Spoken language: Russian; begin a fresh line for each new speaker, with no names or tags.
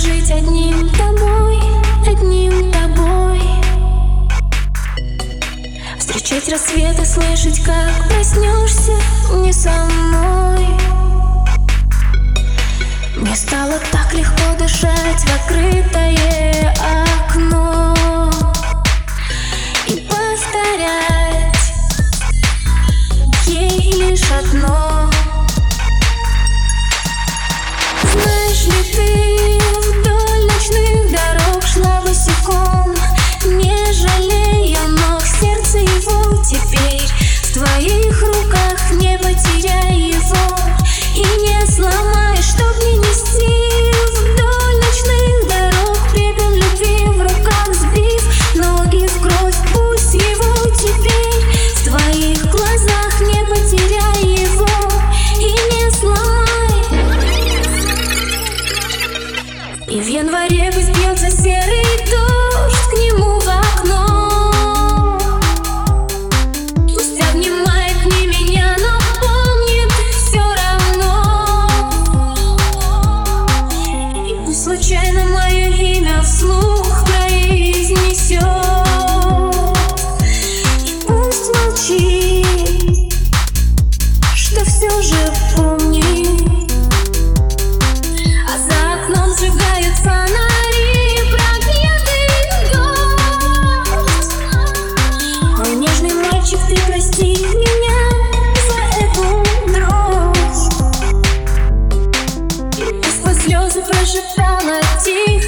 жить одним тобой, одним тобой. Встречать рассвет и слышать, как И в январе пусть бьется серый дождь к нему в окно. Пусть обнимает розы прошептала тихо